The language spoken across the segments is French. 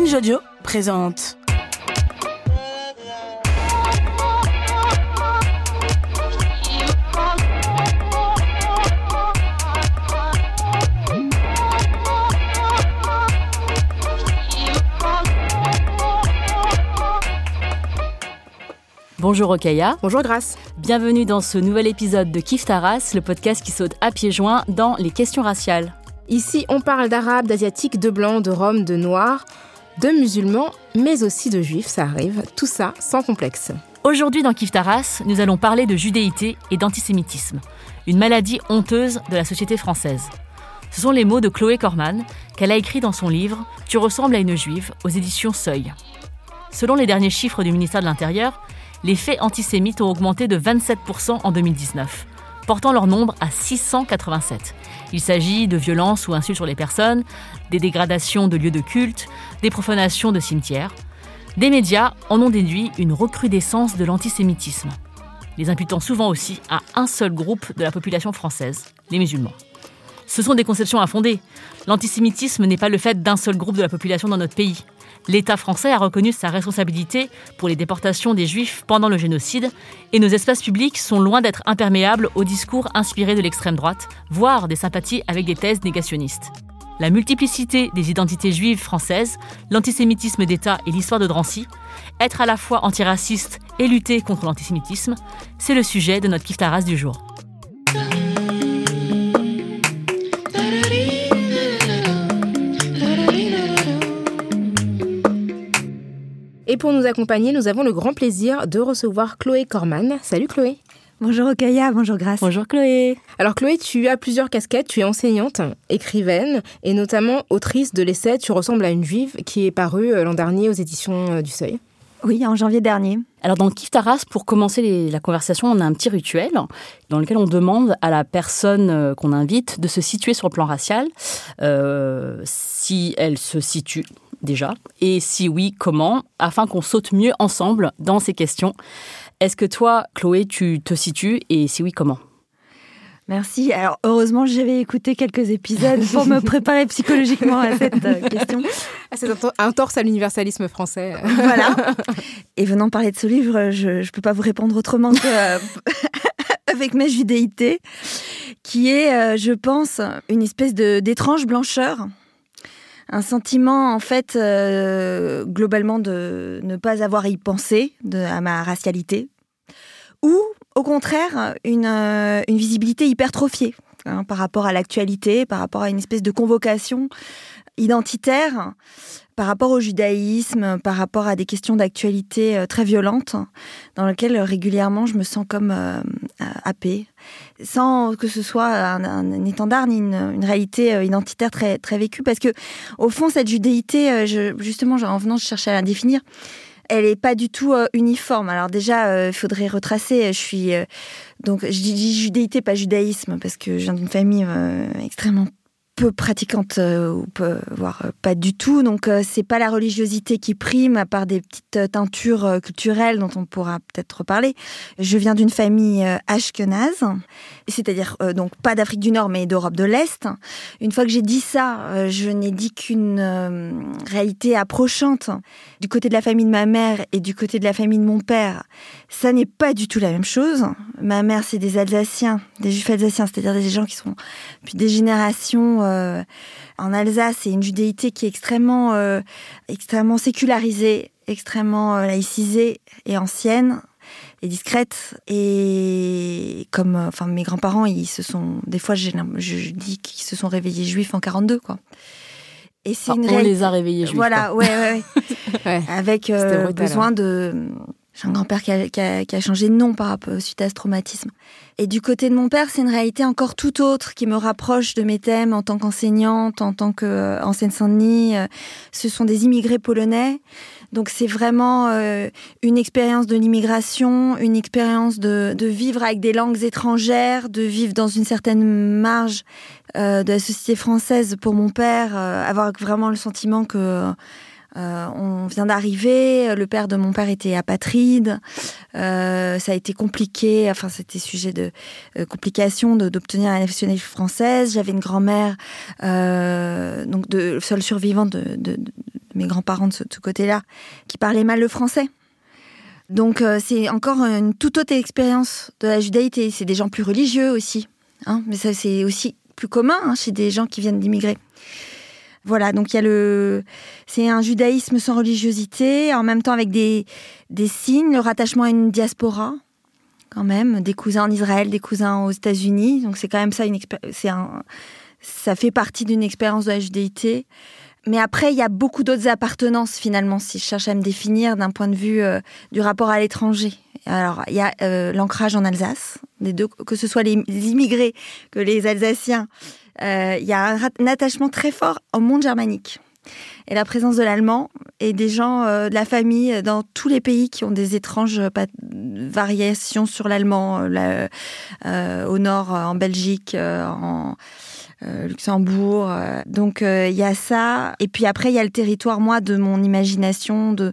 Binge Audio présente Bonjour Okaya. Bonjour Grâce. Bienvenue dans ce nouvel épisode de Kif Taras, le podcast qui saute à pieds joints dans les questions raciales. Ici, on parle d'arabes, d'asiatiques, de blancs, de roms, de noirs, de musulmans, mais aussi de juifs, ça arrive. Tout ça sans complexe. Aujourd'hui dans Kif Taras, nous allons parler de judéité et d'antisémitisme, une maladie honteuse de la société française. Ce sont les mots de Chloé Corman qu'elle a écrit dans son livre Tu ressembles à une juive aux éditions Seuil. Selon les derniers chiffres du ministère de l'Intérieur, les faits antisémites ont augmenté de 27% en 2019, portant leur nombre à 687. Il s'agit de violences ou insultes sur les personnes, des dégradations de lieux de culte, des profanations de cimetières. Des médias en ont déduit une recrudescence de l'antisémitisme, les imputant souvent aussi à un seul groupe de la population française, les musulmans. Ce sont des conceptions infondées. L'antisémitisme n'est pas le fait d'un seul groupe de la population dans notre pays. L'État français a reconnu sa responsabilité pour les déportations des Juifs pendant le génocide, et nos espaces publics sont loin d'être imperméables aux discours inspirés de l'extrême droite, voire des sympathies avec des thèses négationnistes. La multiplicité des identités juives françaises, l'antisémitisme d'État et l'histoire de Drancy, être à la fois antiraciste et lutter contre l'antisémitisme, c'est le sujet de notre Kiftaras du jour. Et pour nous accompagner, nous avons le grand plaisir de recevoir Chloé Corman. Salut Chloé. Bonjour Okaya, bonjour Grâce. Bonjour Chloé. Alors Chloé, tu as plusieurs casquettes. Tu es enseignante, écrivaine et notamment autrice de l'essai Tu ressembles à une juive qui est paru euh, l'an dernier aux éditions euh, du Seuil. Oui, en janvier dernier. Alors dans Kif Taras, pour commencer les- la conversation, on a un petit rituel dans lequel on demande à la personne euh, qu'on invite de se situer sur le plan racial, euh, si elle se situe déjà, et si oui, comment, afin qu'on saute mieux ensemble dans ces questions. Est-ce que toi, Chloé, tu te situes, et si oui, comment? Merci. Alors heureusement, j'avais écouté quelques épisodes pour me préparer psychologiquement à cette euh, question. Ah, c'est un, tor- un torse à l'universalisme français. Voilà. Et venant parler de ce livre, je ne peux pas vous répondre autrement que euh, avec ma judéité, qui est, euh, je pense, une espèce de d'étrange blancheur. Un sentiment, en fait, euh, globalement, de ne pas avoir y penser de, à ma racialité. Ou, au contraire, une, euh, visibilité hypertrophiée hein, par rapport à l'actualité, par rapport à une espèce de convocation identitaire, par rapport au judaïsme, par rapport à des questions d'actualité euh, très violentes, dans lesquelles régulièrement je me sens comme euh, sans que ce soit un, étendard ni une, réalité euh, identitaire très, très vécue. Parce que, au fond, cette judéité, euh, je, justement, en venant, je cherchais à la définir elle est pas du tout euh, uniforme. Alors déjà, il faudrait retracer. Je suis donc je dis, dis judéité, pas judaïsme, parce que je viens d'une famille extrêmement pratiquante euh, ou peu, voire euh, pas du tout. Donc euh, c'est pas la religiosité qui prime, à part des petites teintures culturelles dont on pourra peut-être reparler. Je viens d'une famille ashkénaze, c'est-à-dire donc pas d'Afrique du Nord mais d'Europe de l'Est. Une fois que j'ai dit ça, je n'ai dit qu'une réalité approchante du côté de la famille de ma mère et du côté de la famille de mon père. Ça n'est pas du tout la même chose. Ma mère, c'est des Alsaciens, des Juifs alsaciens, c'est-à-dire des gens qui sont depuis des générations euh, en Alsace. C'est une judéité qui est extrêmement, euh, extrêmement sécularisée, extrêmement euh, laïcisée et ancienne et discrète. Et comme, euh, enfin, mes grands-parents, ils se sont, des fois, je, je dis qu'ils se sont réveillés juifs en 42, quoi. Et c'est Enfin, une On les a réveillés juifs. Voilà, ouais, ouais, ouais. Ouais. avec euh, besoin de J'ai un grand-père qui a, changé de nom par rapport suite à ce traumatisme. Et du côté de mon père, c'est une réalité encore tout autre qui me rapproche de mes thèmes en tant qu'enseignante, en tant qu'ancienne Saint-Denis. Ce sont des immigrés polonais. Donc c'est vraiment euh, une expérience de l'immigration, une expérience de, vivre avec des langues étrangères, de vivre dans une certaine marge euh, de la société française pour mon père, euh, avoir vraiment le sentiment que euh, on vient d'arriver, le père de mon père était apatride, euh, ça a été compliqué, enfin c'était sujet de euh, complication d'obtenir la nationalité française. J'avais une grand-mère, donc de seule survivante de, mes grands-parents de ce, côté-là, qui parlait mal le français. Donc c'est encore une toute autre expérience de la judaïté. C'est des gens plus religieux aussi, hein, mais ça c'est aussi plus commun hein, chez des gens qui viennent d'immigrer. Voilà, donc il y a le, c'est un judaïsme sans religiosité, en même temps avec des, des signes, le rattachement à une diaspora, quand même, des cousins en Israël, des cousins aux États-Unis. Donc c'est quand même ça une un, ça fait partie d'une expérience de la judéité. Mais après, il y a beaucoup d'autres appartenances finalement, si je cherche à me définir d'un point de vue euh, du rapport à l'étranger. Alors, il y a euh, l'ancrage en Alsace, que ce soit les immigrés que les Alsaciens il y a un, attachement très fort au monde germanique et la présence de l'allemand et des gens euh, de la famille dans tous les pays qui ont des étranges variations sur l'allemand, euh, au nord en Belgique, en Luxembourg. donc il y a ça. Et puis après, il y a le territoire, moi, de mon imagination, de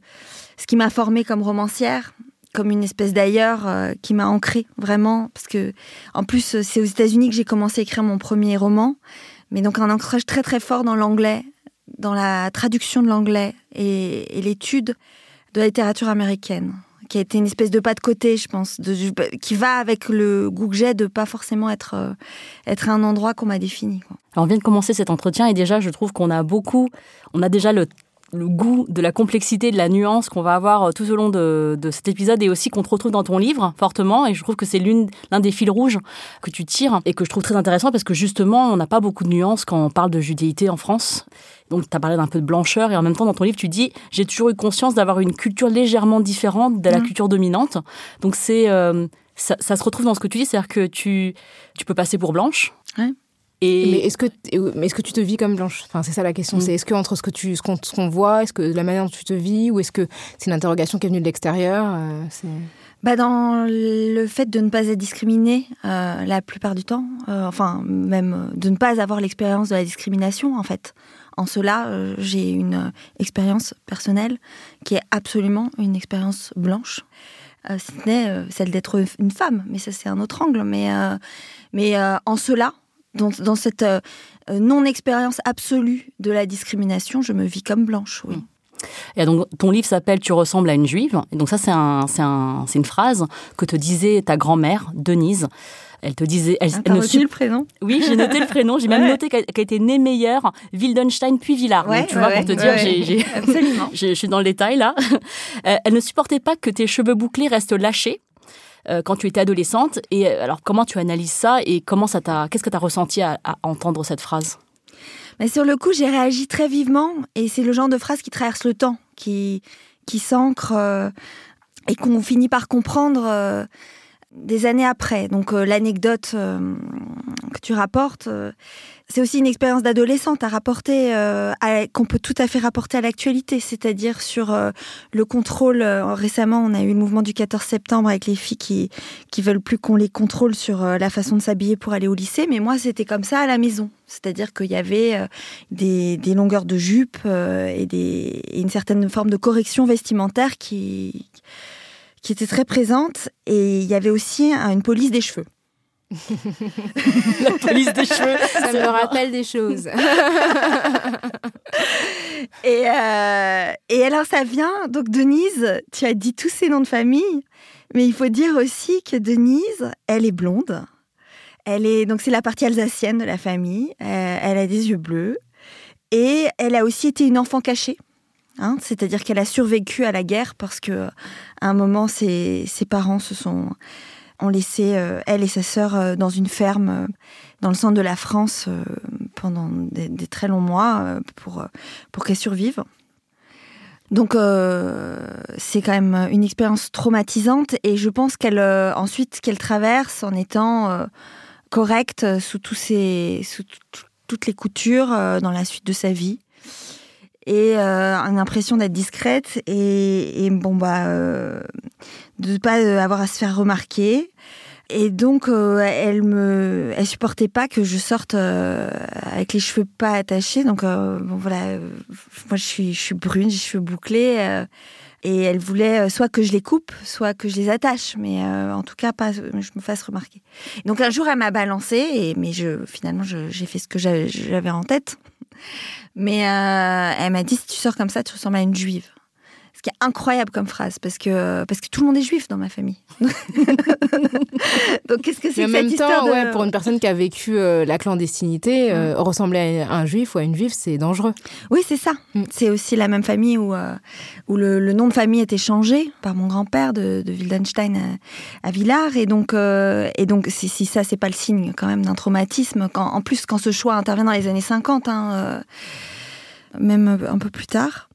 ce qui m'a formée comme romancière comme une espèce d'ailleurs euh, qui m'a ancré vraiment parce que en plus c'est aux États-Unis que j'ai commencé à écrire mon premier roman mais donc un ancrage très très fort dans l'anglais dans la traduction de l'anglais et, l'étude de la littérature américaine qui a été une espèce de pas de côté je pense qui va avec le goût que j'ai de pas forcément être euh, être un endroit qu'on m'a défini Alors on vient de commencer cet entretien et déjà je trouve qu'on a beaucoup on a déjà le le goût de la complexité, de la nuance qu'on va avoir euh, tout au long de, cet épisode et aussi qu'on te retrouve dans ton livre fortement. Et je trouve que c'est l'un des fils rouges que tu tires et que je trouve très intéressant parce que justement, on n'a pas beaucoup de nuances quand on parle de judéité en France. Donc, tu as parlé d'un peu de blancheur et en même temps, dans ton livre, tu dis J'ai toujours eu conscience d'avoir une culture légèrement différente de la mmh. culture dominante. Donc, c'est. Euh, ça, se retrouve dans ce que tu dis, c'est-à-dire que tu, tu peux passer pour blanche, mais est-ce que, est-ce que tu te vis comme blanche? Enfin, c'est ça la question. Mm. C'est est-ce que entre ce que tu, ce qu'on, voit, est-ce que la manière dont tu te vis, ou est-ce que c'est une interrogation qui est venue de l'extérieur euh, bah dans le fait de ne pas être discriminé euh, la plupart du temps, euh, enfin même de ne pas avoir l'expérience de la discrimination en fait. En cela, j'ai une expérience personnelle qui est absolument une expérience blanche, si ce n'est celle d'être une femme. Mais ça c'est un autre angle. Mais mais en cela, dans, cette euh, non-expérience absolue de la discrimination, je me vis comme blanche, oui. Et donc, ton livre s'appelle Tu ressembles à une juive. Et donc, ça, c'est un, un, une phrase que te disait ta grand-mère, Denise. Elle te disait. Elle, ah, noté le prénom? Oui, j'ai noté le prénom. J'ai même noté qu'elle était née meilleure, Wildenstein puis Villard. Ouais, tu vois, pour te dire, j'ai, je suis dans le détail là. Euh, elle ne supportait pas que tes cheveux bouclés restent lâchés euh, quand tu étais adolescente. Et euh, alors, comment tu analyses ça et comment ça t'a, qu'est-ce que tu as ressenti à, entendre cette phrase? Mais Sur le coup, j'ai réagi très vivement et c'est le genre de phrase qui traverse le temps, qui, qui s'ancre euh, et qu'on finit par comprendre des années après. Donc l'anecdote que tu rapportes, c'est aussi une expérience d'adolescente à rapporter, euh, qu'on peut tout à fait rapporter à l'actualité, c'est-à-dire sur euh, le contrôle. Euh, récemment, on a eu le mouvement du 14 septembre avec les filles qui qui veulent plus qu'on les contrôle sur la façon de s'habiller pour aller au lycée. Mais moi, c'était comme ça à la maison, c'est-à-dire qu'il y avait des, longueurs de jupe et, une certaine forme de correction vestimentaire qui était très présente. Et il y avait aussi une police des cheveux. la police des cheveux. Ça me rappelle des choses. et, euh, et alors, ça vient. Donc, Denise, tu as dit tous ces noms de famille, mais il faut dire aussi que Denise, elle est blonde. Elle est donc c'est la partie alsacienne de la famille. Euh, elle a des yeux bleus et elle a aussi été une enfant cachée. Hein, c'est-à-dire qu'elle a survécu à la guerre parce que à un moment ses, parents se sont ont laissé euh, elle et sa sœur euh, dans une ferme euh, dans le centre de la France pendant des, très longs mois pour, pour qu'elle survive. Donc c'est quand même une expérience traumatisante et je pense qu'elle ensuite qu'elle traverse en étant correcte sous tous sous toutes les coutures dans la suite de sa vie et une impression d'être discrète et, bon bah de ne pas avoir à se faire remarquer et donc, euh, elle me, elle supportait pas que je sorte euh, avec les cheveux pas attachés. Donc, euh, bon voilà, moi je suis, je suis brune, j'ai les cheveux bouclés. et elle voulait soit que je les coupe, soit que je les attache, mais en tout cas pas, je me fasse remarquer. Donc un jour, elle m'a balancé, et mais je, finalement, j'ai fait ce que j'avais en tête. Mais elle m'a dit si tu sors comme ça, tu ressembles à une juive. Ce qui est incroyable comme phrase, parce que, parce que tout le monde est juif dans ma famille. Donc qu'est-ce que c'est que cette histoire de... ouais, Pour une personne qui a vécu euh, la clandestinité, euh, ressembler à un juif ou à une juive, c'est dangereux. Oui, c'est ça. Mm. C'est aussi la même famille où, euh, où le, nom de famille était changé par mon grand-père de, de Wildenstein à, Villars. Et donc, et donc si, si ça, c'est pas le signe quand même d'un traumatisme, quand, en plus quand ce choix intervient dans les années 50, hein, même un peu plus tard.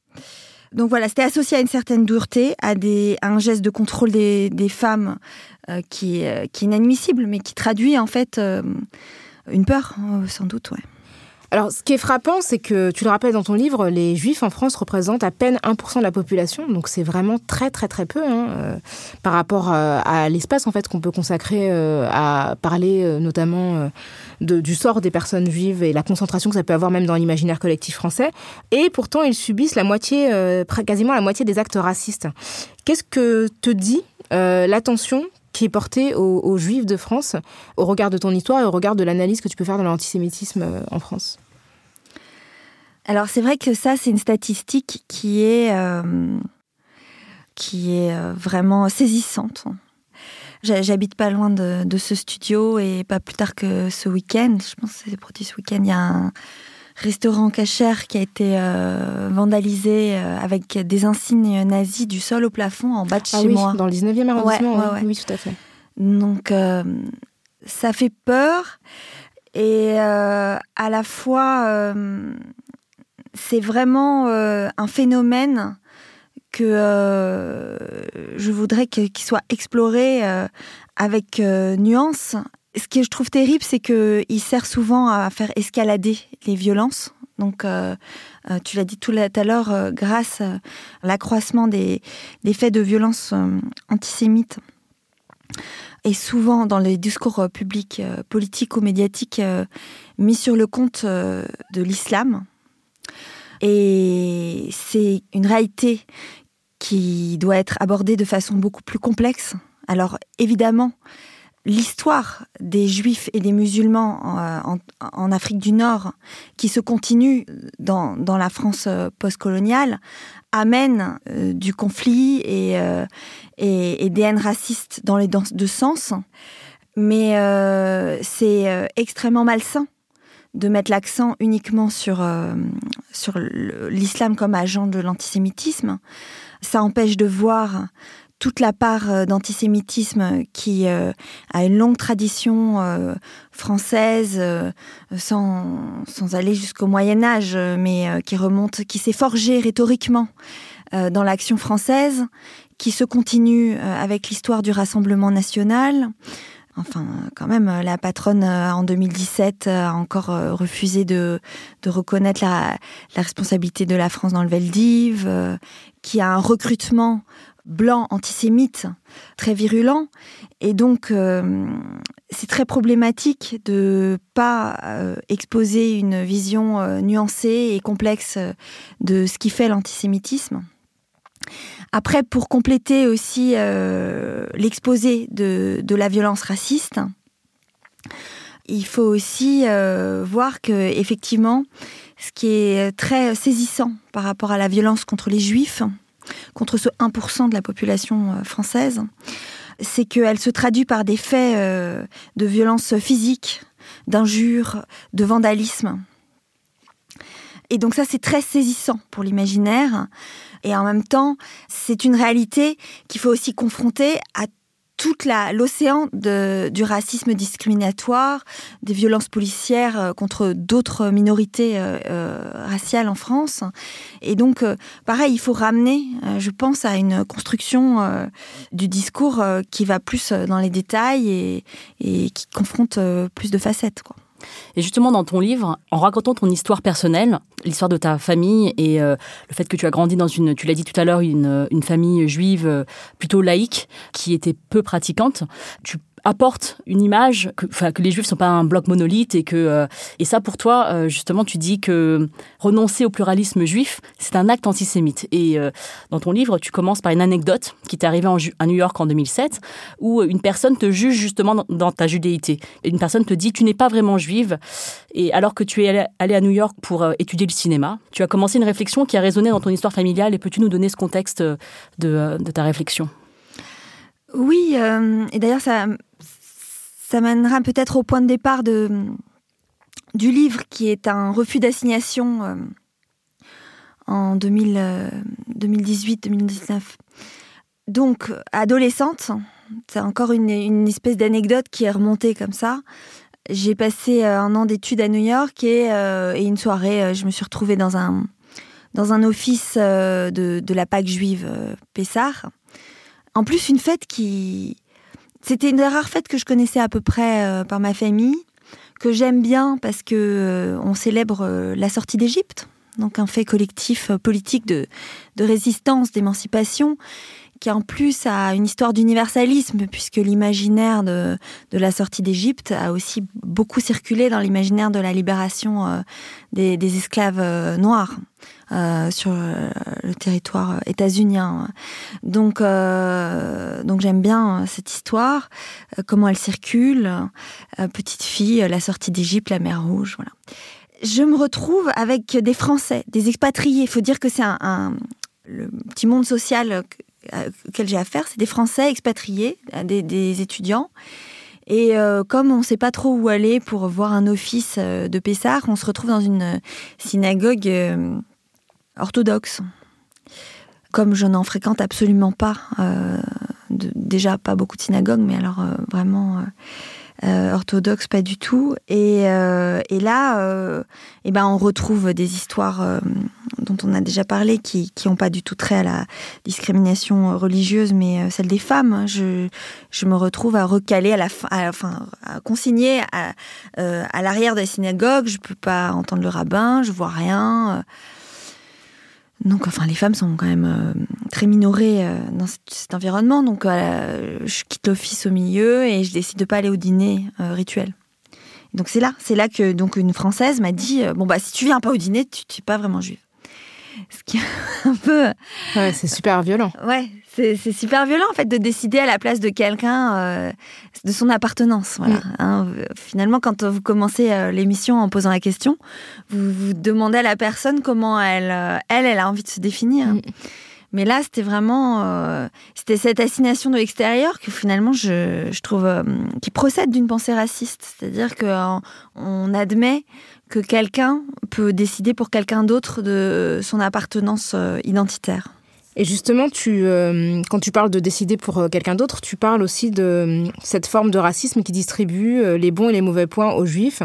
Donc voilà, c'était associé à une certaine dureté, à, des, un geste de contrôle des, femmes euh, qui, euh, qui, est inadmissible, mais qui traduit en fait euh, une peur, sans doute, ouais. Alors, ce qui est frappant, c'est que, tu le rappelles dans ton livre, les juifs en France représentent à peine 1% de la population, donc c'est vraiment très très très peu hein, euh, par rapport euh, à, l'espace en fait qu'on peut consacrer euh, à parler notamment du sort des personnes juives et la concentration que ça peut avoir même dans l'imaginaire collectif français. Et pourtant, ils subissent la moitié, quasiment la moitié des actes racistes. Qu'est-ce que te dit l'attention qui est portée aux, Juifs de France, au regard de ton histoire et au regard de l'analyse que tu peux faire de l'antisémitisme en France? Alors c'est vrai que ça, c'est une statistique qui est, euh, qui est euh, vraiment saisissante. J'habite pas loin de, ce studio et pas plus tard que ce week-end, je pense que c'est produit ce week-end, il y a un restaurant cachère qui a été euh, vandalisé avec des insignes nazis du sol au plafond en bas de ah chez oui, moi. Dans le 19e arrondissement, oui, tout à fait. Donc ça fait peur et à la fois c'est vraiment euh, un phénomène que euh, je voudrais qu'il soit exploré euh, avec nuance. Ce que je trouve terrible, c'est qu'il sert souvent à faire escalader les violences. Donc, tu l'as dit tout à l'heure, grâce à l'accroissement des, faits de violence antisémites et souvent dans les discours publics, politiques ou médiatiques, mis sur le compte de l'islam, et c'est une réalité qui doit être abordée de façon beaucoup plus complexe. Alors évidemment, l'histoire des juifs et des musulmans euh, en, Afrique du Nord, qui se continue dans, la France euh, postcoloniale, amène euh, du conflit et, et, des haines racistes dans les deux sens. Mais c'est extrêmement malsain de mettre l'accent uniquement sur, euh, sur l'islam comme agent de l'antisémitisme. Ça empêche de voir toute la part euh, d'antisémitisme qui euh, a une longue tradition française, sans, sans, aller jusqu'au Moyen Âge, mais qui remonte, qui s'est forgée rhétoriquement dans l'action française, qui se continue avec l'histoire du Rassemblement national, Enfin, quand même, la patronne euh, en 2017 a encore euh, refusé de, reconnaître la, responsabilité de la France dans le Veldiv, euh, qui a un recrutement blanc antisémite très virulent. Et donc, c'est très problématique de pas exposer une vision nuancée et complexe de ce qui fait l'antisémitisme. Après, pour compléter aussi euh, l'exposé de, la violence raciste, il faut aussi euh, voir que effectivement, ce qui est très saisissant par rapport à la violence contre les juifs, contre ce 1% de la population euh, française, c'est qu'elle se traduit par des faits de violence physique, d'injures, de vandalisme. Et donc ça, c'est très saisissant pour l'imaginaire. Et en même temps, c'est une réalité qu'il faut aussi confronter à toute l'océan du racisme discriminatoire, des violences policières euh, contre d'autres minorités euh, euh, raciales en France. Et donc, pareil, il faut ramener, je pense, à une construction du discours qui va plus dans les détails et, qui confronte plus de facettes. Et justement, dans ton livre, en racontant ton histoire personnelle, l'histoire de ta famille et euh, le fait que tu as grandi dans une, tu l'as dit tout à l'heure, une, une famille juive euh, plutôt laïque qui était peu pratiquante, tu apporte une image que, les juifs sont pas un bloc monolithe et que euh, et ça pour toi euh, justement tu dis que renoncer au pluralisme juif c'est un acte antisémite. Et euh, dans ton livre tu commences par une anecdote qui t'est arrivée à New York en 2007 où une personne te juge justement dans, ta judéité. Une personne te dit tu n'es pas vraiment juive. Et alors que tu es allé à New York pour étudier le cinéma tu as commencé une réflexion qui a résonné dans ton histoire familiale. Et peux-tu nous donner ce contexte de, de ta réflexion? Oui, et d'ailleurs ça, ça mènera peut-être au point de départ du livre qui est un refus d'assignation euh, en 2018-2019. Euh, Donc, adolescente, c'est encore une, espèce d'anecdote qui est remontée comme ça. J'ai passé euh, un an d'études à New York et, une soirée, je me suis retrouvée dans un, dans un office de, la Pâque juive Pessard. En plus, une fête qui, c'était une des rares fêtes que je connaissais à peu près euh, par ma famille, que j'aime bien parce que euh, on célèbre euh, la sortie d'Égypte, donc un fait collectif politique de, résistance, d'émancipation, qui en plus a une histoire d'universalisme, puisque l'imaginaire de, la sortie d'Égypte a aussi beaucoup circulé dans l'imaginaire de la libération des, esclaves noirs. Euh, sur euh, le territoire états-unien. Donc, euh, donc j'aime bien cette histoire, comment elle circule. petite fille, la sortie d'Égypte, la mer Rouge, voilà. Je me retrouve avec des Français, des expatriés. Il faut dire que c'est un, le petit monde social auquel j'ai affaire, c'est des Français expatriés, des, étudiants. Et comme on ne sait pas trop où aller pour voir un office de Pessard, on se retrouve dans une synagogue orthodoxe. Comme je n'en fréquente absolument pas, euh, déjà pas beaucoup de synagogues, mais alors euh, vraiment euh, orthodoxe pas du tout. Et, là, eh ben on retrouve des histoires dont on a déjà parlé qui n'ont pas du tout trait à la discrimination religieuse, mais celle des femmes. Je, je me retrouve à recaler à la fin, enfin, à consigner à, à l'arrière de la synagogue. Je peux pas entendre le rabbin, je vois rien. Donc, enfin, les femmes sont quand même euh, très minorées euh, dans cet, environnement. Donc, euh, je quitte l'office au milieu et je décide de pas aller au dîner rituel. Donc, c'est là, c'est là que donc une française m'a dit bon bah si tu viens pas au dîner, tu n'es pas vraiment juive. Ce qui est un peu. Ouais, c'est super violent. Ouais, c'est super violent en fait de décider à la place de quelqu'un euh, de son appartenance. Voilà. Mm. Hein, finalement, quand vous commencez euh, l'émission en posant la question, vous vous demandez à la personne comment elle, euh, elle, elle a envie de se définir. Mm. Mais là, c'était vraiment, c'était cette assignation de l'extérieur que finalement je, je trouve qui procède d'une pensée raciste, c'est-à-dire que on admet que quelqu'un peut décider pour quelqu'un d'autre de son appartenance identitaire. Et justement, tu, euh, quand tu parles de décider pour euh, quelqu'un d'autre, tu parles aussi de euh, cette forme de racisme qui distribue les bons et les mauvais points aux juifs.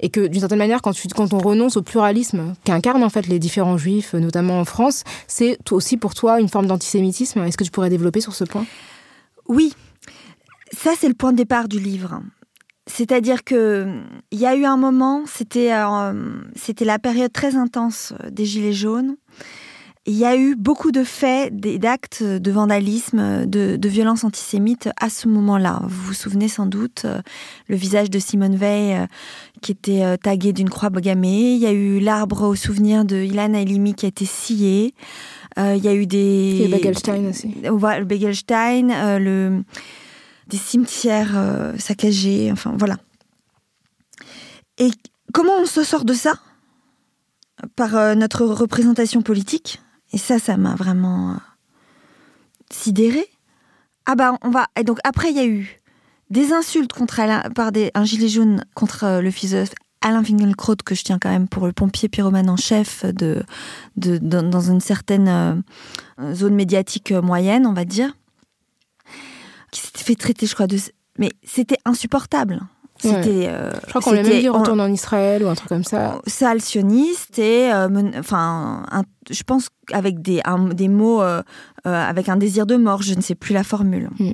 Et que d'une certaine manière, quand, tu, quand on renonce au pluralisme qu'incarnent en fait les différents juifs, notamment en France, c'est aussi pour toi une forme d'antisémitisme? Est-ce que tu pourrais développer sur ce point? Oui, ça c'est le point de départ du livre. C'est-à-dire que il y a eu un moment, c'était c'était la période très intense des Gilets jaunes il y a eu beaucoup de faits, d'actes de vandalisme, de, de violence antisémite à ce moment-là. Vous vous souvenez sans doute euh, le visage de Simone Veil euh, qui était euh, tagué d'une croix bogamée. Il y a eu l'arbre au souvenir de Ilan Halimi qui a été scié. il y a eu des... Et Begelstein aussi. Le Begelstein, le... des cimetières saccagés, enfin voilà. Et comment on se sort de ça? Par notre représentation politique? Et ça, ça m'a vraiment euh, sidéré. Ah bah on va. Et donc après, il y a eu des insultes contre Alain, par des, un gilet jaune contre euh, le philosophe Alain Finkielkraut, que je tiens quand même pour le pompier pyromane en chef de, de, dans une certaine euh, zone médiatique moyenne, on va dire qui s'était fait traiter, je crois, de. Mais c'était insupportable. C'était. Euh, je crois qu'on l'a même dit retourne en Israël ou un truc comme ça. Sale sioniste et euh, enfin, je pense avec des des mots avec un désir de mort. Je ne sais plus la formule. Hmm.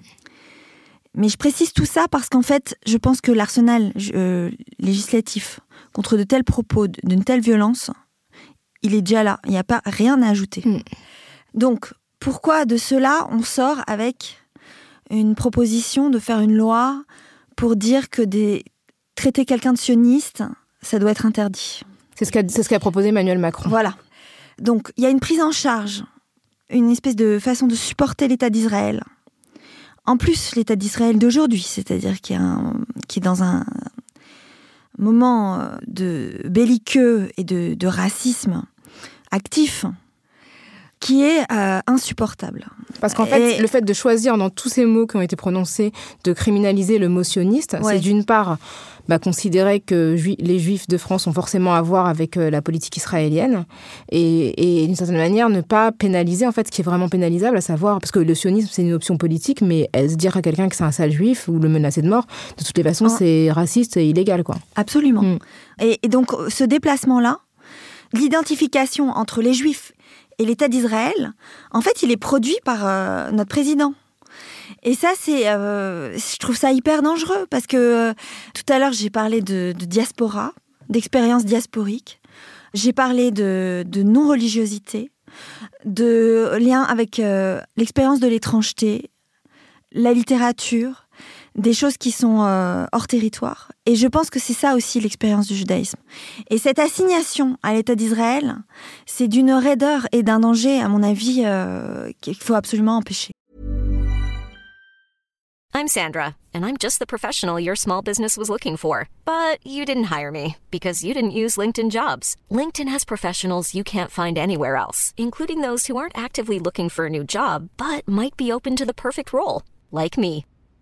Mais je précise tout ça parce qu'en fait, je pense que l'arsenal législatif contre de tels propos, d'une telle violence, il est déjà là. Il n'y a pas rien à ajouter. Hmm. Donc, pourquoi de cela on sort avec une proposition de faire une loi pour dire que des... traiter quelqu'un de sioniste, ça doit être interdit C'est ce qu'a ce proposé Emmanuel Macron. Voilà. Donc, il y a une prise en charge, une espèce de façon de supporter l'État d'Israël. En plus, l'État d'Israël d'aujourd'hui, c'est-à-dire qui, est dans un moment euh, de belliqueux et de, de racisme actif qui est euh, insupportable. Parce qu'en fait, le fait de choisir dans tous ces mots qui ont été prononcés de criminaliser le motionniste, c'est d'une part bah, considérer que les juifs de France ont forcément à voir avec euh, la politique israélienne et, d'une certaine manière ne pas pénaliser en fait ce qui est vraiment pénalisable, à savoir, parce que le sionisme c'est une option politique, mais se dire à quelqu'un que c'est un sale juif ou le menacer de mort, de toutes les façons, ah. c'est raciste et illégal. quoi. Absolument. Mm. Et, et donc ce déplacement-là, l'identification entre les juifs et l'État d'Israël, en fait, il est produit par euh, notre président. Et ça, c'est, euh, je trouve ça hyper dangereux parce que euh, tout à l'heure, j'ai parlé de, diaspora, d'expérience diasporique. J'ai parlé de, de non-religiosité, de lien avec l'expérience de l'étrangeté, la littérature, des choses qui sont euh, hors territoire. Et je pense que c'est ça aussi l'expérience du judaïsme. Et cette assignation à l'État d'Israël, c'est d'une raideur et d'un danger, à mon avis, euh, qu'il faut absolument empêcher. I'm Sandra, and I'm just the professional your small business was looking for. But you didn't hire me because you didn't use LinkedIn jobs. LinkedIn has professionals you can't find anywhere else, including those who aren't actively looking for a new job, but might be open to the perfect role, like me.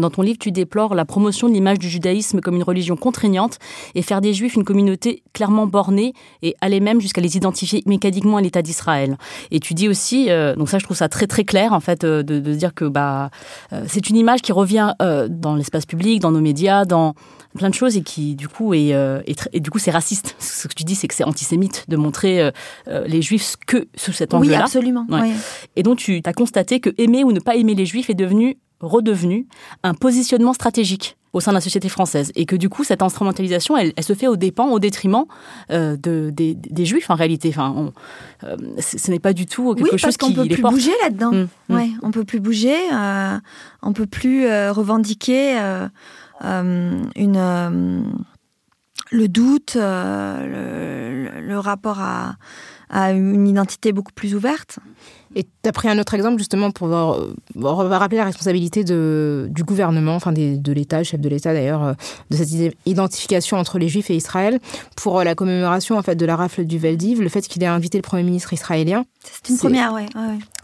Dans ton livre, tu déplores la promotion de l'image du judaïsme comme une religion contraignante et faire des juifs une communauté clairement bornée et aller même jusqu'à les identifier mécaniquement à l'État d'Israël. Et tu dis aussi, euh, donc ça je trouve ça très très clair en fait, euh, de, de, dire que bah euh, c'est une image qui revient dans l'espace public, dans nos médias, dans plein de choses et qui du coup est, et du coup c'est raciste. Ce que tu dis c'est que c'est antisémite de montrer les juifs que sous cet angle-là. Oui absolument. Et donc tu as constaté que aimer ou ne pas aimer les juifs est devenu redevenu un positionnement stratégique au sein de la société française. Et que du coup cette instrumentalisation elle, se fait au dépens au détriment euh, de, des, juifs en réalité. Enfin euh, ce n'est pas du tout quelque chose qui peut plus bouger là-dedans. Mmh, mmh. ouais on peut plus bouger euh, on peut plus revendiquer une le doute le, le, rapport à, à une identité beaucoup plus ouverte et tu as pris un autre exemple justement pour rappeler la responsabilité de, du gouvernement, enfin de l'État, chef de l'État d'ailleurs, euh, de cette identification entre les Juifs et Israël pour euh, la commémoration en fait de la rafle du Veldiv, le fait qu'il ait invité le Premier ministre israélien. C'était une première, ouais.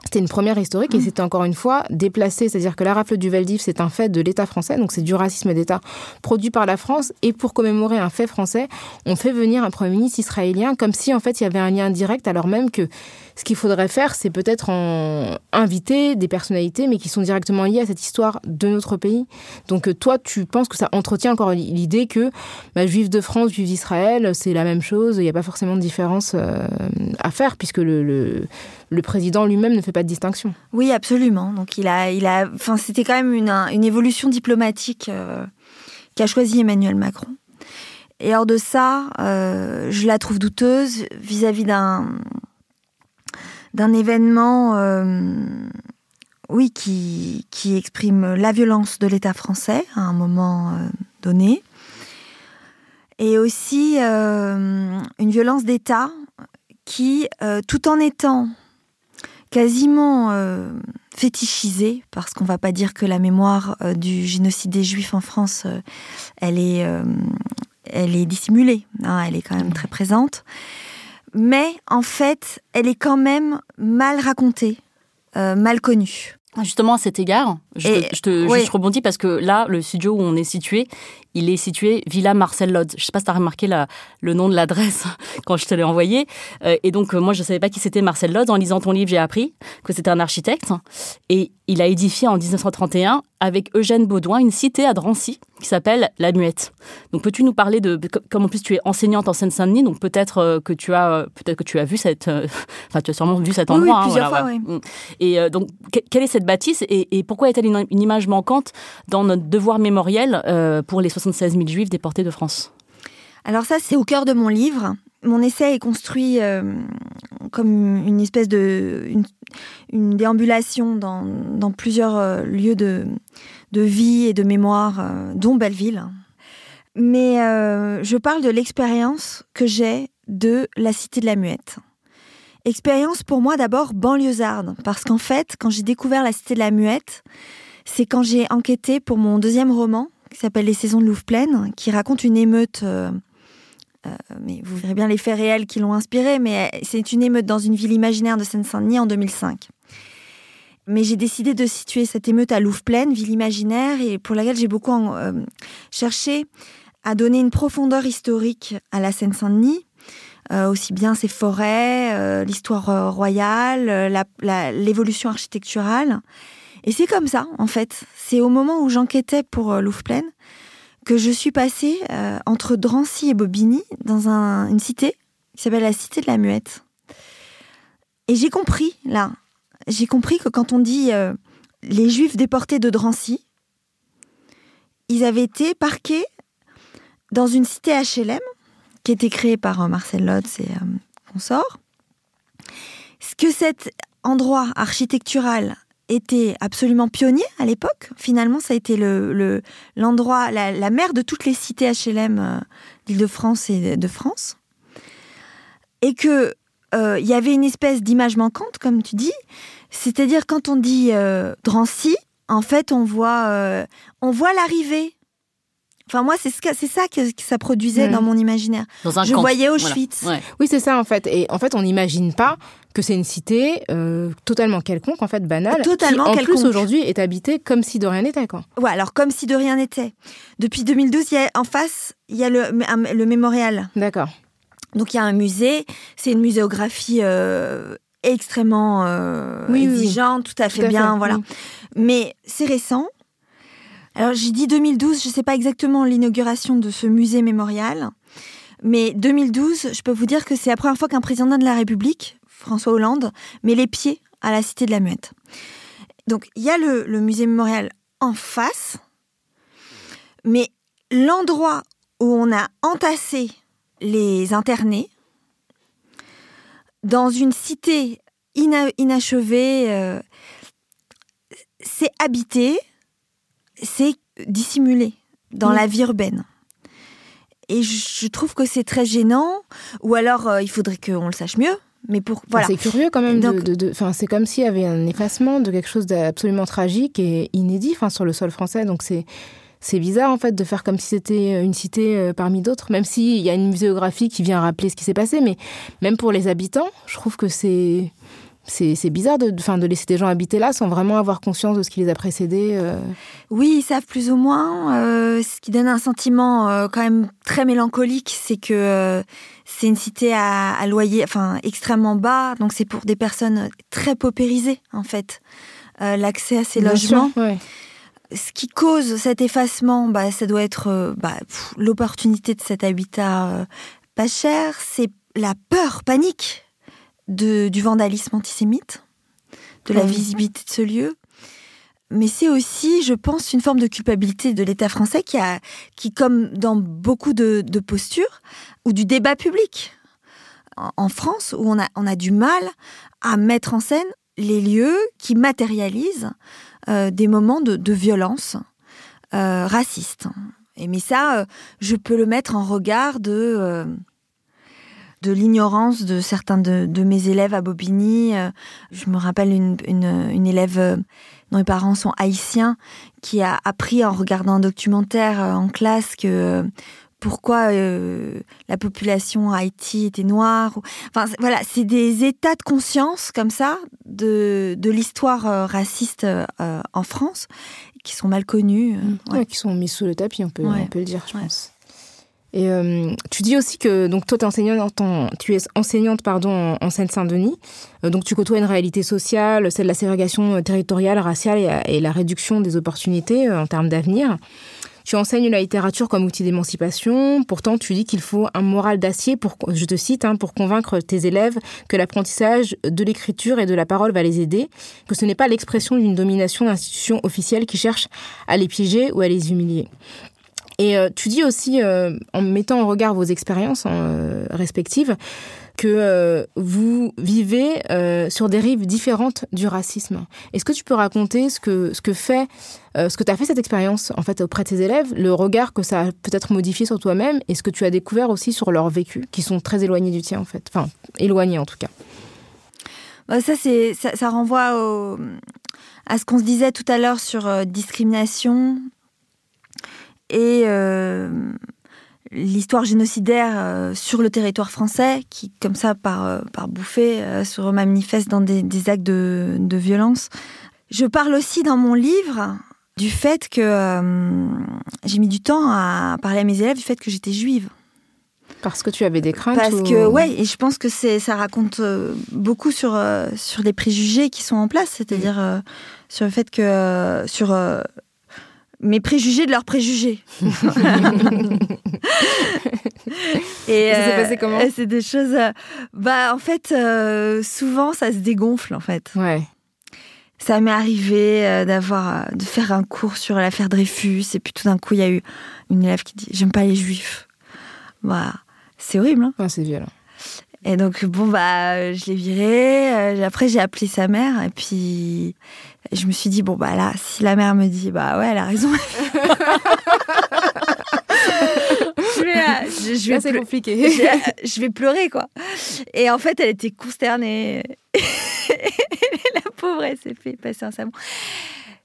C'était une première historique et mmh. c'était encore une fois déplacé, c'est-à-dire que la rafle du Veldiv, c'est un fait de l'État français, donc c'est du racisme d'État produit par la France. Et pour commémorer un fait français, on fait venir un Premier ministre israélien comme si en fait il y avait un lien direct, alors même que ce qu'il faudrait faire, c'est peut-être en inviter des personnalités, mais qui sont directement liées à cette histoire de notre pays. Donc euh, toi, tu penses que ça entretient encore l'idée que bah, juifs de France, juifs d'Israël, c'est la même chose, il n'y a pas forcément de différence euh, à faire, puisque le, président lui-même ne fait pas de distinction. Oui, absolument. Donc il a, il a, enfin, c'était quand même une, une évolution diplomatique euh, qu'a choisi Emmanuel Macron. Et hors de ça, je la trouve douteuse vis-à-vis d'un d'un événement, euh, qui, exprime la violence de l'État français à un moment euh, donné, et aussi euh, une violence d'État qui, tout en étant quasiment fétichisée, parce qu'on ne va pas dire que la mémoire du génocide des Juifs en France, elle est, elle est dissimulée, hein, elle est quand même très présente mais en fait, elle est quand même mal racontée, euh, mal connue. Justement, à cet égard, je, Et- te, je te- oui. juste rebondis parce que là, le studio où on est situé, il est situé Villa Marcel Lodz. Je sais pas si tu as remarqué la, le nom de l'adresse quand je te l'ai envoyé. Euh, et donc, euh, moi, je savais pas qui c'était Marcel Lodz. En lisant ton livre, j'ai appris que c'était un architecte. Et il a édifié en 1931 avec Eugène Baudouin une cité à Drancy qui s'appelle La Muette. Donc, peux-tu nous parler de, comme en plus tu es enseignante en Seine-Saint-Denis, donc peut-être euh, que tu as, euh, peut-être que tu as vu cette, euh, enfin, tu as sûrement vu cet Oui, oui, endroit. hein, plusieurs voilà, fois, ouais. oui. Et euh, donc, que- quelle est cette bâtisse et, et pourquoi est-elle une, une image manquante dans notre devoir mémoriel euh, pour les 76 000 juifs déportés de France? Alors ça, c'est au cœur de mon livre. Mon essai est construit euh, comme une espèce de une, déambulation dans, plusieurs euh, lieux de, vie et de mémoire, euh, dont Belleville. Mais je parle de l'expérience que j'ai de la Cité de la Muette. Expérience pour moi d'abord banlieusarde, parce qu'en fait, quand j'ai découvert la Cité de la Muette, c'est quand j'ai enquêté pour mon deuxième roman, qui s'appelle Les Saisons de Louvre-Pleine, qui raconte une émeute. Euh, euh, mais vous verrez bien les faits réels qui l'ont inspiré, mais c'est une émeute dans une ville imaginaire de Seine-Saint-Denis en 2005. Mais j'ai décidé de situer cette émeute à Louvre-Pleine, ville imaginaire, et pour laquelle j'ai beaucoup euh, cherché à donner une profondeur historique à la Seine-Saint-Denis, euh, aussi bien ses forêts, euh, l'histoire euh, royale, euh, l'évolution architecturale. Et c'est comme ça, en fait. C'est au moment où j'enquêtais pour euh, Louvre-Pleine que je suis passée euh, entre Drancy et Bobigny dans un- une cité qui s'appelle la Cité de la Muette. Et j'ai compris, là, j'ai compris que quand on dit euh, les Juifs déportés de Drancy, ils avaient été parqués dans une cité HLM qui était créée par euh, Marcel Lotz et euh, consorts. Ce que cet endroit architectural était absolument pionnier à l'époque. Finalement, ça a été le, le- l'endroit, la, la mère de toutes les cités HLM euh, d'Île-de-France et de France. Et que euh, il y avait une espèce d'image manquante, comme tu dis. C'est-à-dire quand on dit euh, Drancy, en fait, on voit, euh, on voit l'arrivée. Enfin, moi, c'est, ce que- c'est ça que, que ça produisait Mhm. dans mon imaginaire. Dans un Je camp. voyais Voilà. Auschwitz. Ouais. Oui, c'est ça en fait. Et en fait, on n'imagine pas que c'est une cité euh, totalement quelconque, en fait, banale, Totalement qui en quelconque. plus aujourd'hui est habitée comme si de rien n'était. Quoi. Ouais, alors comme si de rien n'était. Depuis 2012, il y a, en face, il y a le, un- le mémorial. D'accord. Donc il y a un musée, c'est une muséographie euh, extrêmement euh, Oui, exigeante, tout à fait Tout à bien, fait, voilà. oui. Mais c'est récent. Alors j'ai dit 2012, je ne sais pas exactement l'inauguration de ce musée mémorial, mais 2012, je peux vous dire que c'est la première fois qu'un président de la République, François Hollande, met les pieds à la Cité de la Muette. Donc il y a le, le musée mémorial en face, mais l'endroit où on a entassé les internés dans une cité ina- inachevée, euh, c'est habité, c'est dissimulé dans la vie urbaine. Et je trouve que c'est très gênant, ou alors euh, il faudrait qu'on le sache mieux. Mais pour voilà, C'est curieux quand même. Donc- de, de- c'est comme s'il y avait un effacement de quelque chose d'absolument tragique et inédit enfin, sur le sol français. Donc c'est. C'est bizarre en fait de faire comme si c'était une cité euh, parmi d'autres, même s'il y a une muséographie qui vient rappeler ce qui s'est passé, mais même pour les habitants, je trouve que c'est c'est bizarre de, enfin, de laisser des gens habiter là sans vraiment avoir conscience de ce qui les a précédés. euh. Oui, ils savent plus ou moins. euh, ce qui donne un sentiment euh, quand même très mélancolique, c'est que c'est une cité à, à loyer, enfin extrêmement bas. Donc c'est pour des personnes très paupérisées en fait. L'accès à ces Bien logements. sûr, ouais. Ce qui cause cet effacement, bah, ça doit être bah, l'opportunité de cet habitat pas cher. C'est la peur, panique de, du vandalisme antisémite, de la Mhm. visibilité de ce lieu. Mais c'est aussi, je pense, une forme de culpabilité de l'État français qui, a, qui comme dans beaucoup de, de postures, ou du débat public en, en France, où on a, on a du mal à mettre en scène les lieux qui matérialisent euh, des moments de, de violence euh, raciste. Et mais ça, euh, je peux le mettre en regard de, euh, de l'ignorance de certains de, de mes élèves à Bobigny. Euh, je me rappelle une, une, une élève euh, dont les parents sont haïtiens qui a appris en regardant un documentaire euh, en classe que euh, pourquoi la population à Haïti était noire. Enfin, voilà, c'est des états de conscience comme ça de, de l'histoire raciste en France qui sont mal connus. Mmh. qui sont mis sous le tapis, on peut, on peut le dire, je pense. Et euh, tu dis aussi que donc toi, enseignante en, tu es enseignante pardon en, Seine-Saint-Denis. Euh, donc tu côtoies une réalité sociale, celle de la ségrégation territoriale, raciale et, la réduction des opportunités euh, en termes d'avenir. Tu enseignes la littérature comme outil d'émancipation. Pourtant, tu dis qu'il faut un moral d'acier pour, je te cite, hein, pour convaincre tes élèves que l'apprentissage de l'écriture et de la parole va les aider, que ce n'est pas l'expression d'une domination d'institutions officielles qui cherchent à les piéger ou à les humilier. Et euh, tu dis aussi, euh, en mettant en regard vos expériences hein, euh, respectives, que vous vivez sur des rives différentes du racisme. Est-ce que tu peux raconter ce que ce que fait ce que tu as fait cette expérience en fait auprès de tes élèves, le regard que ça a peut-être modifié sur toi-même et ce que tu as découvert aussi sur leur vécu qui sont très éloignés du tien en fait, enfin éloignés en tout cas. Bah, ça ça, renvoie à ce qu'on se disait tout à l'heure sur discrimination, et euh, l'histoire génocidaire euh, sur le territoire français, qui, comme ça, par, euh, par bouffée, se remanifeste dans des, actes de, de, violence. Je parle aussi dans mon livre du fait que j'ai mis du temps à parler à mes élèves du fait que j'étais juive. Parce que tu avais des craintes Parce que, ouais, et je pense que ça raconte beaucoup sur, sur les préjugés qui sont en place, c'est-à-dire sur le fait que, sur mes préjugés de leurs préjugés. et ça s'est passé euh, comment C'est des choses. Euh, bah, en fait, euh, souvent, ça se dégonfle, en fait. Ouais. Ça m'est arrivé d'avoir, de faire un cours sur l'affaire Dreyfus, et puis tout d'un coup, il y a eu une élève qui dit J'aime pas les juifs. Bah, c'est horrible. Hein ouais, c'est violent. Et donc, bon, bah, je l'ai viré. Après, j'ai appelé sa mère. Et puis, je me suis dit, bon, bah là, si la mère me dit, bah ouais, elle a raison. je vais, euh, je, vais c'est compliqué. Je, vais pleurer, quoi. Et en fait, elle était consternée. la pauvre, elle s'est fait passer un savon.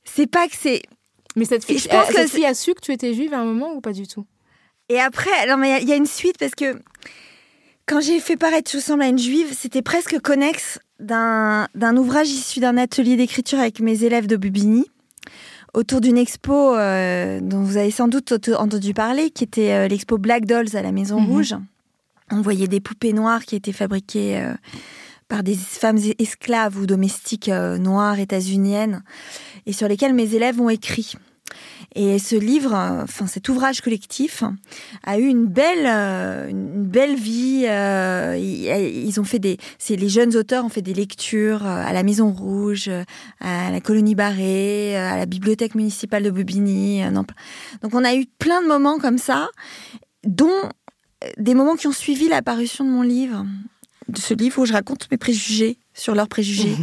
C'est pas que c'est. Mais cette fille, je pense euh, cette fille a su que tu étais juive à un moment ou pas du tout? Et après, non, mais il y, a une suite parce que quand j'ai fait paraître Je ressemble à une juive, c'était presque connexe d'un ouvrage issu d'un atelier d'écriture avec mes élèves de Bubini autour d'une expo euh, dont vous avez sans doute entendu parler, qui était euh, l'expo Black Dolls à la Maison mhm. Rouge. On voyait des poupées noires qui étaient fabriquées euh, par des femmes esclaves ou domestiques noires états-uniennes et sur lesquelles mes élèves ont écrit. Et ce livre, enfin cet ouvrage collectif, a eu une belle, euh, une belle vie. Euh, ils ont fait des, c'est les jeunes auteurs ont fait des lectures euh, à la Maison Rouge, à la Colonie Barrée, à la Bibliothèque municipale de Bobigny. Donc on a eu plein de moments comme ça, dont des moments qui ont suivi la parution de mon livre, de ce livre où je raconte mes préjugés sur leurs préjugés.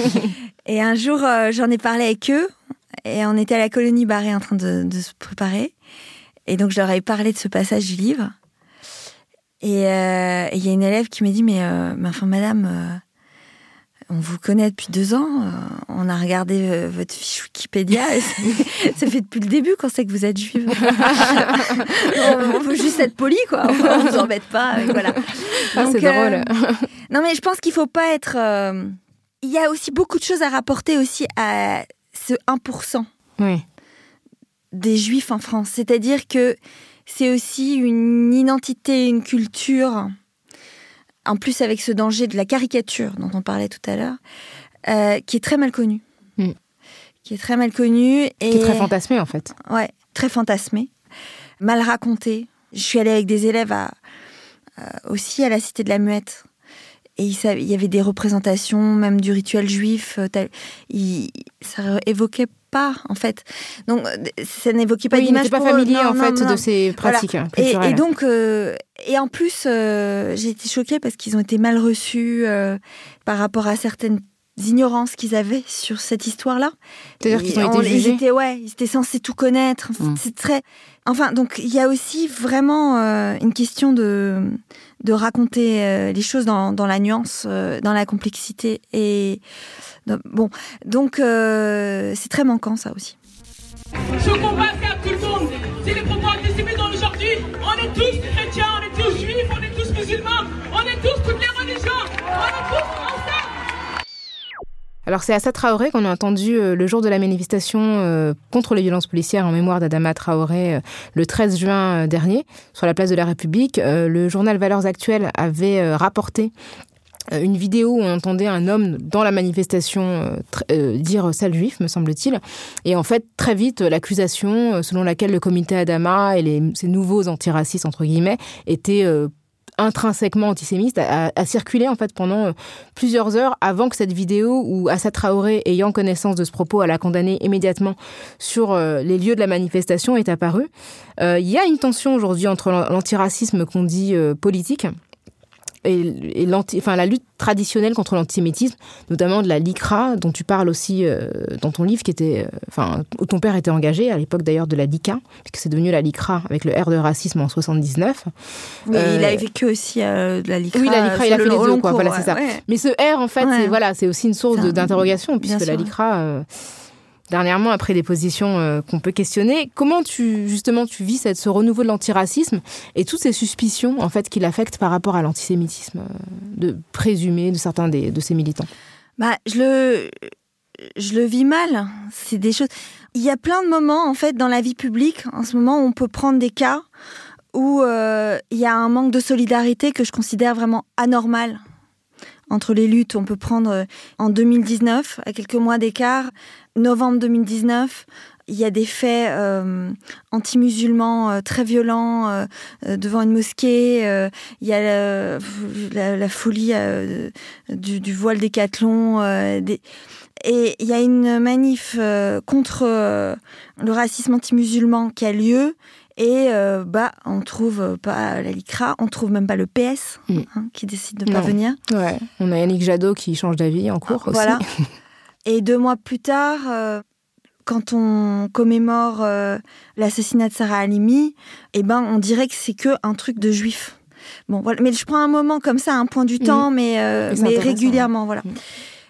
Et un jour, j'en ai parlé avec eux et on était à la colonie barrée en train de, se préparer. Et donc, je leur ai parlé de ce passage du livre. Et euh, il y a une élève qui m'a dit Mais, euh, enfin, madame, euh, on vous connaît depuis deux ans. on a regardé votre fiche Wikipédia. ça, fait depuis le début qu'on sait que vous êtes juive. on, veut juste être poli, quoi. On ne vous embête pas. voilà. Ah, c'est drôle. non, mais je pense qu'il faut pas être. Il y a aussi beaucoup de choses à rapporter aussi à ce 1% des juifs en France. C'est-à-dire que c'est aussi une identité, une culture, en plus avec ce danger de la caricature dont on parlait tout à l'heure, euh, qui est très mal connue. Mm. Qui est très mal connue. Et... Qui est très fantasmée en fait. Ouais, très fantasmée. Mal racontée. Je suis allée avec des élèves à, euh, aussi à la Cité de la Muette et il, y avait des représentations même du rituel juif. Euh, il, ça évoquait pas en fait. Donc ça n'évoquait pas oui, d'image. pas familier en fait de ces pratiques culturelles. Et, donc euh, et en plus euh, j'ai été choquée parce qu'ils ont été mal reçus par rapport à certaines ignorances qu'ils avaient sur cette histoire-là. C'est-à-dire qu'ils ont été jugés. Ils étaient, ouais, ils étaient censés tout connaître. Mmh. C'est très. Enfin, donc il y a aussi vraiment une question de de raconter euh, les choses dans, dans la nuance, euh, dans la complexité. Et bon, donc euh, c'est très manquant ça aussi. Je combat à tout le monde. Si les propos antisémites aujourd'hui dit, on Alors c'est Assa Traoré qu'on a entendu euh, le jour de la manifestation euh, contre les violences policières en mémoire d'Adama Traoré euh, le 13 juin dernier sur la place de la République. le journal Valeurs Actuelles avait rapporté une vidéo où on entendait un homme dans la manifestation dire sale juif, me semble-t-il. Et en fait, très vite, l'accusation selon laquelle le comité Adama et les, ces nouveaux antiracistes, entre guillemets, étaient intrinsèquement antisémite a, circulé en fait pendant euh, plusieurs heures avant que cette vidéo où Assa Traoré, ayant connaissance de ce propos, elle a condamné immédiatement sur euh, les lieux de la manifestation est apparue. Euh, il y a une tension aujourd'hui entre l'antiracisme qu'on dit politique et, enfin, la lutte traditionnelle contre l'antisémitisme, notamment de la LICRA, dont tu parles aussi euh, dans ton livre, qui était, euh, enfin, où ton père était engagé, à l'époque d'ailleurs de la LICA, puisque c'est devenu la LICRA avec le R de racisme en 79. Mais il a vécu aussi euh, de la LICRA. Oui, la LICRA, il a fait les deux, quoi. voilà, c'est ça. Mais ce R, en fait, c'est voilà, c'est aussi une source d'interrogation, puisque la LICRA dernièrement après des positions euh, qu'on peut questionner. Comment tu justement tu vis cette, ce renouveau de l'antiracisme et toutes ces suspicions en fait qui l'affectent par rapport à l'antisémitisme euh, de présumé de certains des, de ces militants? Bah je le je le vis mal. C'est des choses. Il y a plein de moments en fait dans la vie publique en ce moment où on peut prendre des cas où euh, il y a un manque de solidarité que je considère vraiment anormal entre les luttes. On peut prendre en 2019, à quelques mois d'écart, novembre 2019, il y a des faits euh, anti-musulmans euh, très violents euh, devant une mosquée. il y a la, folie du, voile décathlon. Des... Et il y a une manif contre le racisme anti-musulman qui a lieu. Et bah, on trouve pas la LICRA, on trouve même pas le PS mm. hein, qui décide de pas venir. Ouais. On a Yannick Jadot qui change d'avis en cours aussi. Voilà. Et deux mois plus tard, euh, quand on commémore euh, l'assassinat de Sarah Halimi, eh ben, on dirait que c'est que un truc de juif. Bon, voilà. Mais je prends un moment comme ça, un point du temps, mais, euh, mais régulièrement, voilà.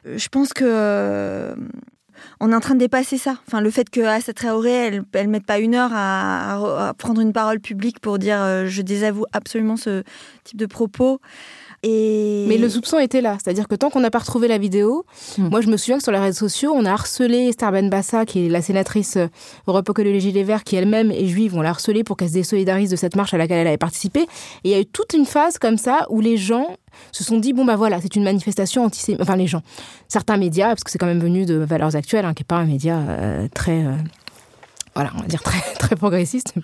Je pense que on est en train de dépasser ça. Enfin, le fait que Assa Traoré, elle, elle mette pas une heure à, à, prendre une parole publique pour dire je désavoue absolument ce type de propos. Mais le soupçon était là. C'est-à-dire que tant qu'on n'a pas retrouvé la vidéo, hmm. moi je me souviens que sur les réseaux sociaux, on a harcelé Esther Benbassa, qui est la sénatrice Europe Écologie Les Verts, qui elle-même est juive. On l'a harcelée pour qu'elle se désolidarise de cette marche à laquelle elle avait participé. Et il y a eu toute une phase comme ça où les gens se sont dit bon bah voilà c'est une manifestation antisémite enfin les gens certains médias parce que c'est quand même venu de Valeurs Actuelles hein, qui est pas un média euh, très euh, voilà, on va dire très, très progressiste,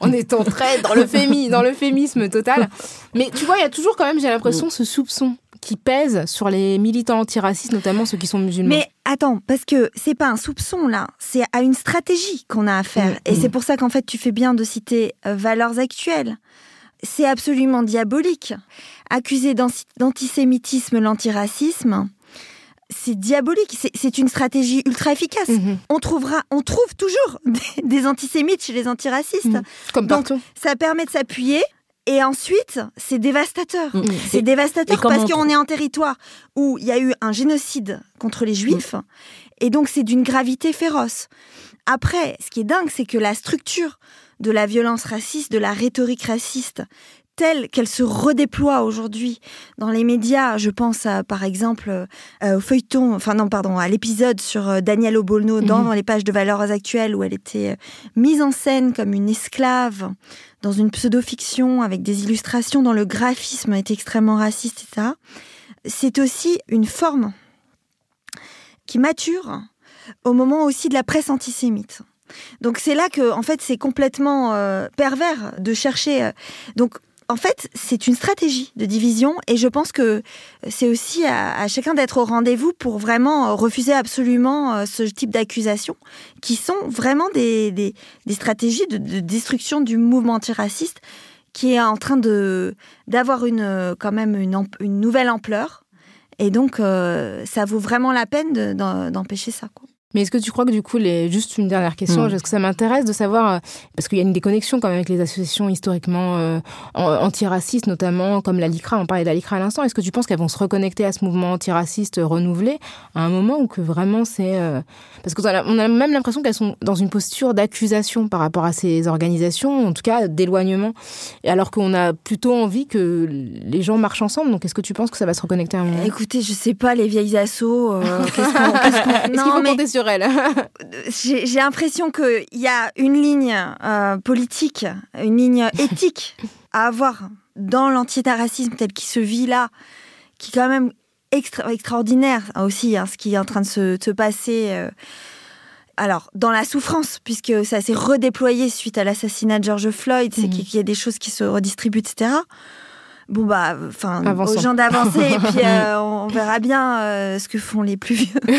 en étant très dans le fémi, dans l'euphémisme total. Mais tu vois, il y a toujours quand même, j'ai l'impression, ce soupçon qui pèse sur les militants antiracistes, notamment ceux qui sont musulmans. Mais attends, parce que c'est pas un soupçon là, c'est à une stratégie qu'on a à faire. Mm. Et c'est pour ça qu'en fait, tu fais bien de citer euh, valeurs actuelles. C'est absolument diabolique. Accuser d'antisémitisme l'antiracisme, c'est diabolique. C'est une stratégie ultra efficace. Mhm. On trouvera, on trouve toujours des, antisémites chez les antiracistes. Mhm. Comme Donc, ça permet de s'appuyer. Et ensuite, c'est dévastateur. Mhm. C'est dévastateur parce qu'on est en territoire où il y a eu un génocide contre les juifs. Et donc, c'est d'une gravité féroce. Après, ce qui est dingue, c'est que la structure de la violence raciste, de la rhétorique raciste, telle qu'elle se redéploie aujourd'hui dans les médias. Je pense par exemple euh, au feuilleton, enfin non, pardon, à l'épisode sur euh, Daniel Obolno dans, mhm. les pages de Valeurs actuelles où elle était euh, mise en scène comme une esclave dans une pseudo-fiction avec des illustrations dont le graphisme est extrêmement raciste, etc. C'est aussi une forme qui mature au moment aussi de la presse antisémite. Donc c'est là que, en fait, c'est complètement pervers de chercher. donc en fait, c'est une stratégie de division et je pense que c'est aussi à, chacun d'être au rendez-vous pour vraiment refuser absolument euh, ce type d'accusations qui sont vraiment des, stratégies de, destruction du mouvement antiraciste qui est en train de d'avoir une quand même une, nouvelle ampleur et donc euh, ça vaut vraiment la peine d'empêcher ça. Mais est-ce que tu crois que du coup, les... juste une dernière question, Mm. est-ce que ça m'intéresse de savoir, euh, parce qu'il y a une déconnexion quand même avec les associations historiquement euh, an- antiracistes, notamment comme la LICRA, on parlait de la LICRA à l'instant, est-ce que tu penses qu'elles vont se reconnecter à ce mouvement antiraciste euh, renouvelé à un moment où que vraiment c'est... euh, Parce qu'on a, on a même l'impression qu'elles sont dans une posture d'accusation par rapport à ces organisations, en tout cas d'éloignement, et alors qu'on a plutôt envie que les gens marchent ensemble, donc est-ce que tu penses que ça va se reconnecter à un moment? Écoutez, je sais pas, les vieilles assos. euh, qu'est-ce qu'on- qu'est-ce qu'on- Est-ce qu'il Non, faut mais compter sur j'ai l'impression qu'il y a une ligne euh, politique, une ligne éthique à avoir dans l'antiracisme tel qu'il se vit là, qui est quand même extra- extraordinaire aussi, hein, ce qui est en train de se, de se passer. euh, alors, dans la souffrance, puisque ça s'est redéployé suite à l'assassinat de George Floyd, c'est Mhm. qu'il y a des choses qui se redistribuent, etc. Bon, bah, enfin, aux gens d'avancer, et puis euh, on verra bien euh, ce que font les plus vieux.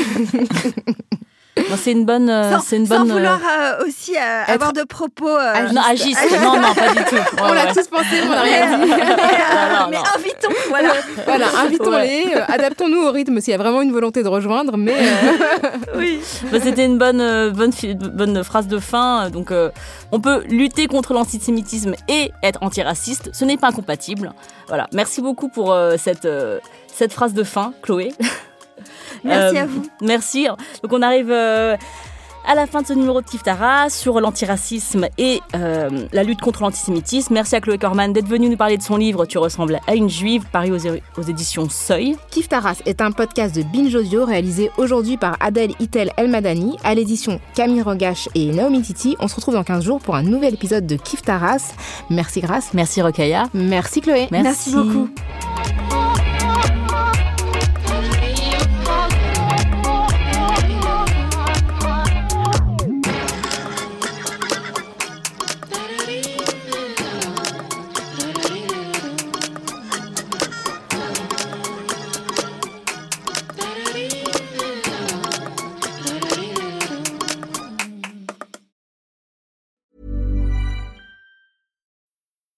Bon, c'est une bonne. euh, sans, c'est une sans bonne. euh, vouloir euh, aussi euh, avoir de propos. ah, non, agiste. Non, non, pas du tout. Ouais, On l'a ouais. tous pensé, on n'a rien dit. mais, invitons, voilà. Voilà, invitons-les, adaptons-nous au rythme s'il y a vraiment une volonté de rejoindre, mais oui. Bah, C'était une bonne, bonne, phrase de fin. Donc, on peut lutter contre l'antisémitisme et être antiraciste. Ce n'est pas incompatible. Voilà. Merci beaucoup pour cette, cette phrase de fin, Chloé. Merci Euh, à vous. Merci. Donc, on arrive euh, à la fin de ce numéro de Kiftara sur l'antiracisme et euh, la lutte contre l'antisémitisme. Merci à Chloé Corman d'être venue nous parler de son livre Tu ressembles à une juive, paru aux, aux éditions Seuil. Kif Taras est un podcast de Binge Audio réalisé aujourd'hui par Adèle Itel Elmadani, à l'édition Camille Rogache et Naomi Titi. On se retrouve dans 15 jours pour un nouvel épisode de Kif Taras. Merci Grace. Merci Rokhaya. Merci Chloé. Merci. Merci beaucoup.